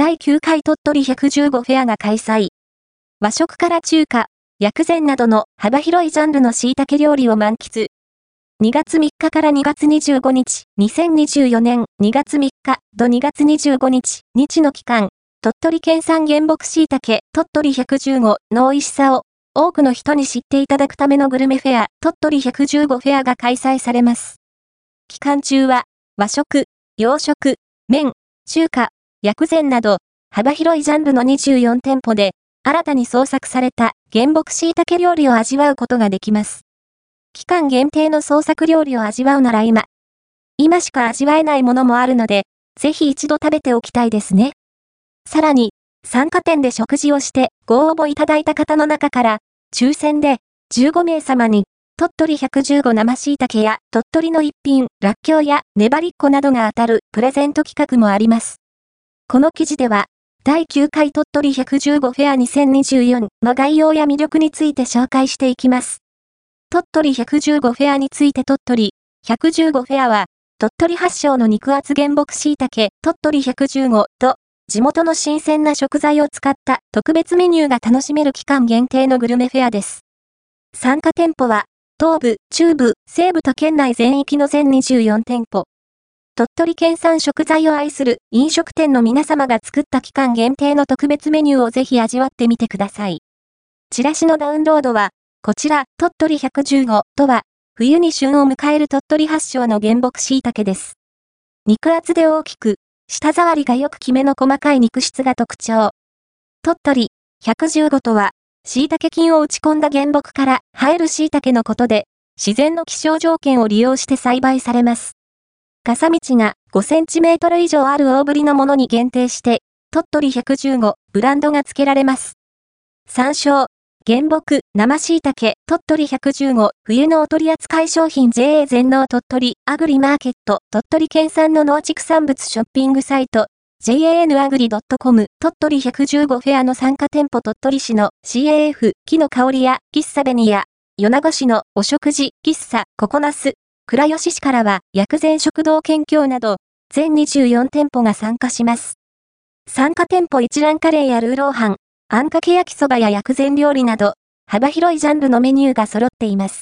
第9回鳥取115フェアが開催。和食から中華、薬膳などの幅広いジャンルの椎茸料理を満喫。2月3日から2月25日、2024年2月3日と2月25日、日の期間、鳥取県産原木椎茸鳥取115の美味しさを多くの人に知っていただくためのグルメフェア鳥取115フェアが開催されます。期間中は和食、洋食、麺、中華、薬膳など幅広いジャンルの24店舗で新たに創作された原木椎茸料理を味わうことができます。期間限定の創作料理を味わうなら今、今しか味わえないものもあるので、ぜひ一度食べておきたいですね。さらに、参加店で食事をしてご応募いただいた方の中から、抽選で15名様に、鳥取115生椎茸や鳥取の一品、らっきょうや粘りっこなどが当たるプレゼント企画もあります。この記事では、第9回鳥取115フェア2024の概要や魅力について紹介していきます。鳥取115フェアについて鳥取115フェアは、鳥取発祥の肉厚原木椎茸鳥取115と地元の新鮮な食材を使った特別メニューが楽しめる期間限定のグルメフェアです。参加店舗は、東部、中部、西部と県内全域の全24店舗。鳥取県産食材を愛する飲食店の皆様が作った期間限定の特別メニューをぜひ味わってみてください。チラシのダウンロードは、こちら、鳥取115とは、冬に旬を迎える鳥取発祥の原木椎茸です。肉厚で大きく、舌触りがよくきめの細かい肉質が特徴。鳥取115とは、椎茸菌を打ち込んだ原木から生える椎茸のことで、自然の気象条件を利用して栽培されます。傘道が5センチメートル以上ある大ぶりのものに限定して、鳥取115ブランドが付けられます。山椒、原木、生椎茸、鳥取115、冬のお取り扱い商品 JA 全農鳥取、アグリマーケット、鳥取県産の農畜産物ショッピングサイト、janagri.com 鳥取115フェアの参加店舗鳥取市の CAF 木の香りや喫茶紅や米子市のお食事喫茶ココナス倉吉市からは薬膳食堂県境など全24店舗が参加します。参加店舗一覧カレーやルーローハン、あんかけ焼きそばや薬膳料理など、幅広いジャンルのメニューが揃っています。